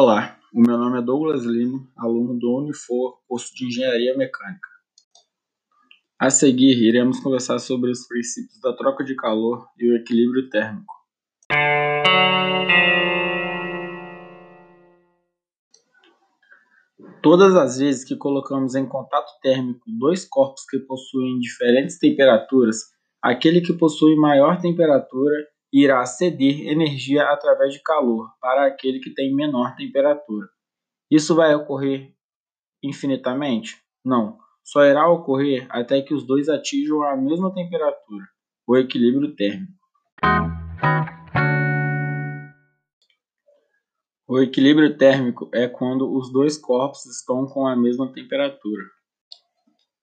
Olá, o meu nome é Douglas Lima, aluno do Unifor, curso de Engenharia Mecânica. A seguir, iremos conversar sobre os princípios da troca de calor e o equilíbrio térmico. Todas as vezes que colocamos em contato térmico dois corpos que possuem diferentes temperaturas, aquele que possui maior temperatura irá ceder energia através de calor para aquele que tem menor temperatura. Isso vai ocorrer infinitamente? Não, só irá ocorrer até que os dois atinjam a mesma temperatura, o equilíbrio térmico. O equilíbrio térmico é quando os dois corpos estão com a mesma temperatura.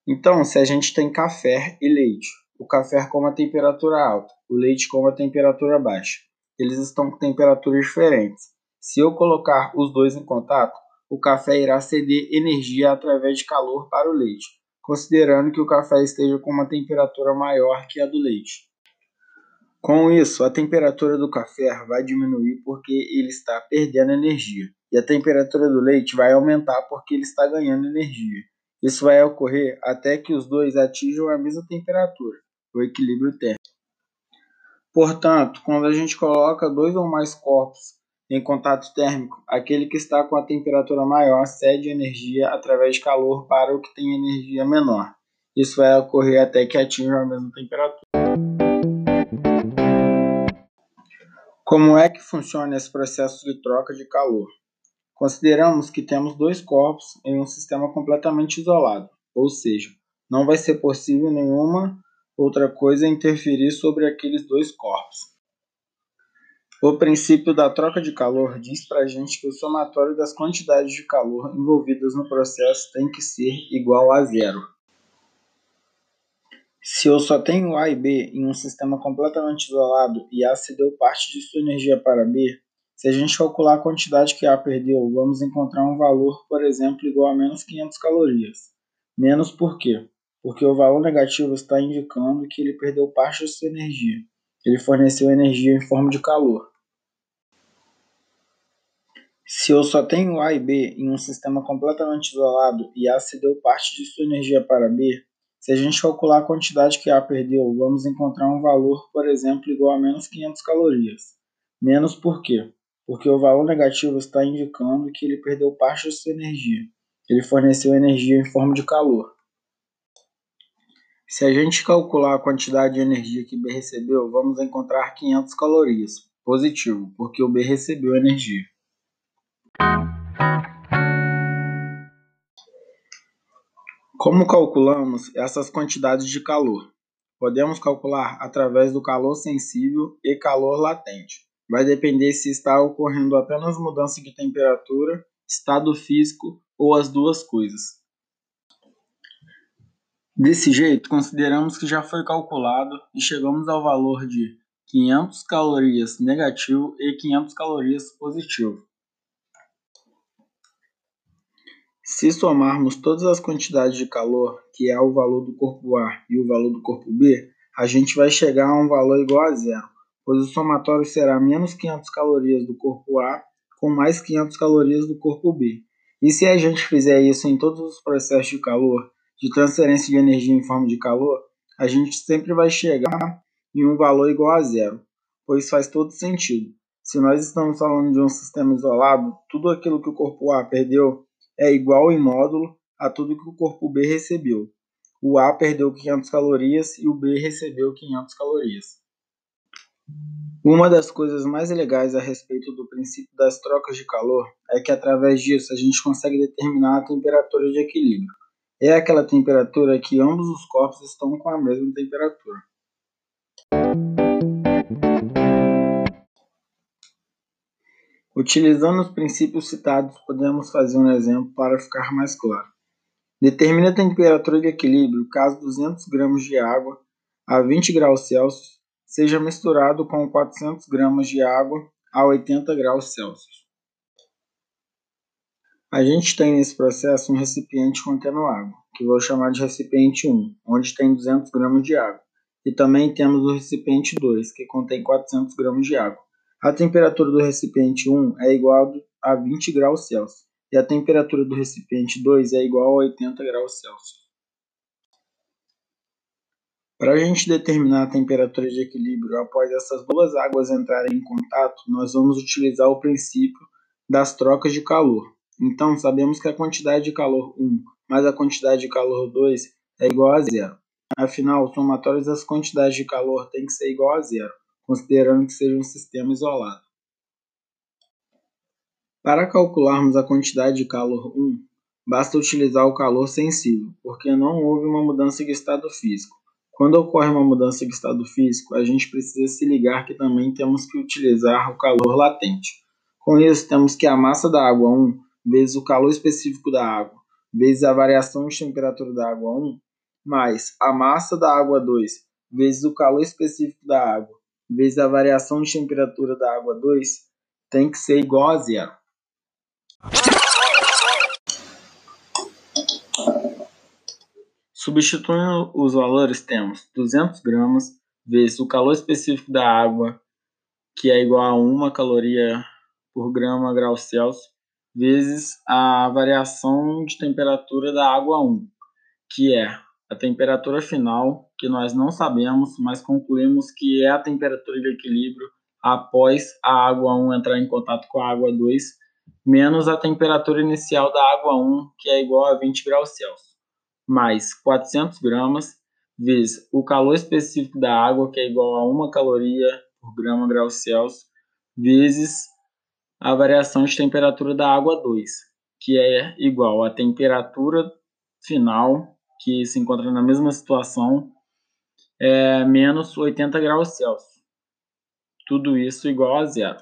Então, se a gente tem café e leite, o café com uma temperatura alta, o leite com uma temperatura baixa. Eles estão com temperaturas diferentes. Se eu colocar os dois em contato, o café irá ceder energia através de calor para o leite, considerando que o café esteja com uma temperatura maior que a do leite. Com isso, a temperatura do café vai diminuir porque ele está perdendo energia, e a temperatura do leite vai aumentar porque ele está ganhando energia. Isso vai ocorrer até que os dois atinjam a mesma temperatura o equilíbrio térmico. Portanto, quando a gente coloca dois ou mais corpos em contato térmico, aquele que está com a temperatura maior cede energia através de calor para o que tem energia menor. Isso vai ocorrer até que atinja a mesma temperatura. Como é que funciona esse processo de troca de calor? Consideramos que temos dois corpos em um sistema completamente isolado, ou seja, não vai ser possível nenhuma Outra coisa é interferir sobre aqueles dois corpos. O princípio da troca de calor diz para a gente que o somatório das quantidades de calor envolvidas no processo tem que ser igual a zero. Se eu só tenho A e B em um sistema completamente isolado e A cedeu parte de sua energia para B, se a gente calcular a quantidade que A perdeu, vamos encontrar um valor, por exemplo, igual a menos 500 calorias. Menos por quê? Porque o valor negativo está indicando que ele perdeu parte de sua energia. Ele forneceu energia em forma de calor. Se eu só tenho A e B em um sistema completamente isolado e A cedeu parte de sua energia para B, se a gente calcular a quantidade que A perdeu, vamos encontrar um valor, por exemplo, igual a menos 500 calorias. Menos por quê? Porque o valor negativo está indicando que ele perdeu parte de sua energia. Ele forneceu energia em forma de calor. Se a gente calcular a quantidade de energia que B recebeu, vamos encontrar 500 calorias. Positivo, porque o B recebeu energia. Como calculamos essas quantidades de calor? Podemos calcular através do calor sensível e calor latente. Vai depender se está ocorrendo apenas mudança de temperatura, estado físico ou as duas coisas. Desse jeito, consideramos que já foi calculado e chegamos ao valor de 500 calorias negativo e 500 calorias positivo. Se somarmos todas as quantidades de calor, que é o valor do corpo A e o valor do corpo B, a gente vai chegar a um valor igual a zero, pois o somatório será menos 500 calorias do corpo A com mais 500 calorias do corpo B. E se a gente fizer isso em todos os processos de calor, de transferência de energia em forma de calor, a gente sempre vai chegar em um valor igual a zero, pois faz todo sentido. Se nós estamos falando de um sistema isolado, tudo aquilo que o corpo A perdeu é igual em módulo a tudo que o corpo B recebeu. O A perdeu 500 calorias e o B recebeu 500 calorias. Uma das coisas mais legais a respeito do princípio das trocas de calor é que através disso a gente consegue determinar a temperatura de equilíbrio é aquela temperatura que ambos os corpos estão com a mesma temperatura. Utilizando os princípios citados, podemos fazer um exemplo para ficar mais claro. Determine a temperatura de equilíbrio caso 200 gramas de água a 20 graus Celsius seja misturado com 400 gramas de água a 80 graus Celsius. A gente tem nesse processo um recipiente contendo água, que vou chamar de recipiente 1, onde tem 200 gramas de água. E também temos o recipiente 2, que contém 400 gramas de água. A temperatura do recipiente 1 é igual a 20 graus Celsius e a temperatura do recipiente 2 é igual a 80 graus Celsius. Para a gente determinar a temperatura de equilíbrio após essas duas águas entrarem em contato, nós vamos utilizar o princípio das trocas de calor. Então, sabemos que a quantidade de calor 1 mais a quantidade de calor 2 é igual a zero. Afinal, o somatório das quantidades de calor tem que ser igual a zero considerando que seja um sistema isolado. Para calcularmos a quantidade de calor 1, basta utilizar o calor sensível, porque não houve uma mudança de estado físico. Quando ocorre uma mudança de estado físico, a gente precisa se ligar que também temos que utilizar o calor latente. Com isso, temos que a massa da água 1 vezes o calor específico da água, vezes a variação de temperatura da água 1, mais a massa da água 2 vezes o calor específico da água, vezes a variação de temperatura da água 2 tem que ser igual a zero. Substituindo os valores, temos 200 gramas vezes o calor específico da água, que é igual a 1 caloria por grama grau Celsius, vezes a variação de temperatura da água 1, que é a temperatura final, que nós não sabemos, mas concluímos que é a temperatura de equilíbrio após a água 1 entrar em contato com a água 2, menos a temperatura inicial da água 1, que é igual a 20 graus Celsius, mais 400 gramas, vezes o calor específico da água, que é igual a 1 caloria por grama grau Celsius, vezes a variação de temperatura da água 2, que é igual à temperatura final que se encontra na mesma situação, é menos 80 graus Celsius. Tudo isso igual a zero.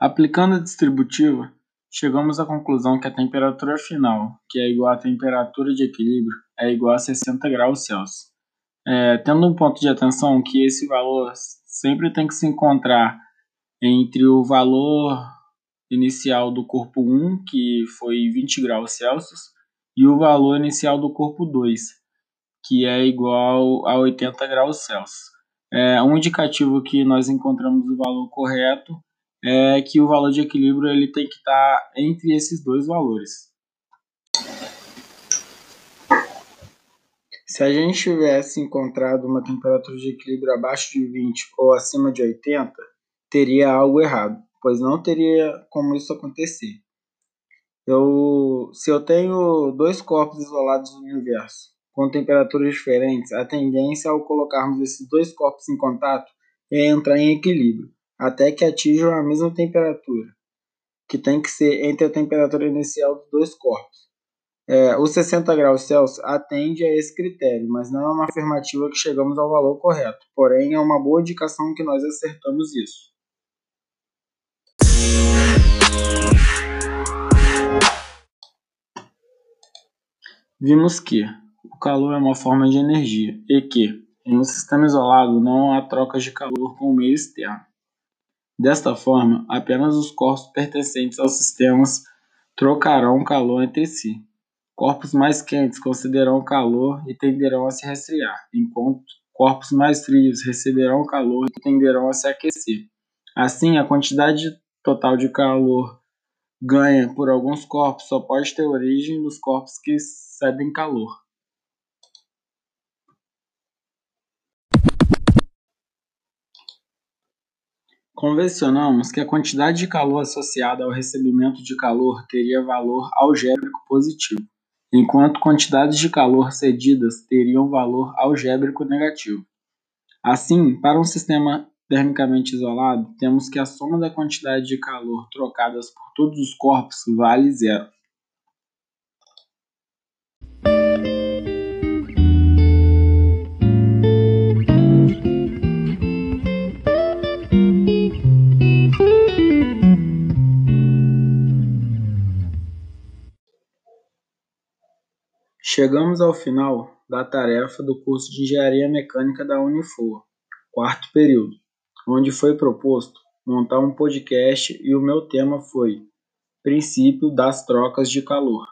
Aplicando a distributiva, chegamos à conclusão que a temperatura final, que é igual à temperatura de equilíbrio, é igual a 60 graus Celsius. É, tendo um ponto de atenção que esse valor sempre tem que se encontrar entre o valor inicial do corpo 1, que foi 20 graus Celsius, e o valor inicial do corpo 2, que é igual a 80 graus Celsius. É, um indicativo que nós encontramos o valor correto é que o valor de equilíbrio ele tem que estar entre esses dois valores. Se a gente tivesse encontrado uma temperatura de equilíbrio abaixo de 20 ou acima de 80, teria algo errado pois não teria como isso acontecer. Eu, se eu tenho dois corpos isolados no universo com temperaturas diferentes, a tendência ao colocarmos esses dois corpos em contato é entrar em equilíbrio, até que atinjam a mesma temperatura, que tem que ser entre a temperatura inicial dos dois corpos. É, os 60 graus Celsius atende a esse critério, mas não é uma afirmativa que chegamos ao valor correto. Porém, é uma boa indicação que nós acertamos isso. Vimos que o calor é uma forma de energia e que, em um sistema isolado, não há trocas de calor com o meio externo. Desta forma, apenas os corpos pertencentes aos sistemas trocarão calor entre si. Corpos mais quentes concederão calor e tenderão a se resfriar, enquanto corpos mais frios receberão calor e tenderão a se aquecer. Assim, a quantidade total de calor ganha por alguns corpos só pode ter origem nos corpos que cedem calor. Convencionamos que a quantidade de calor associada ao recebimento de calor teria valor algébrico positivo, enquanto quantidades de calor cedidas teriam valor algébrico negativo. Assim, para um sistema termicamente isolado, temos que a soma da quantidade de calor trocadas por todos os corpos vale zero. Chegamos ao final da tarefa do curso de Engenharia Mecânica da Unifor, quarto período onde foi proposto montar um podcast e o meu tema foi Princípio das trocas de calor.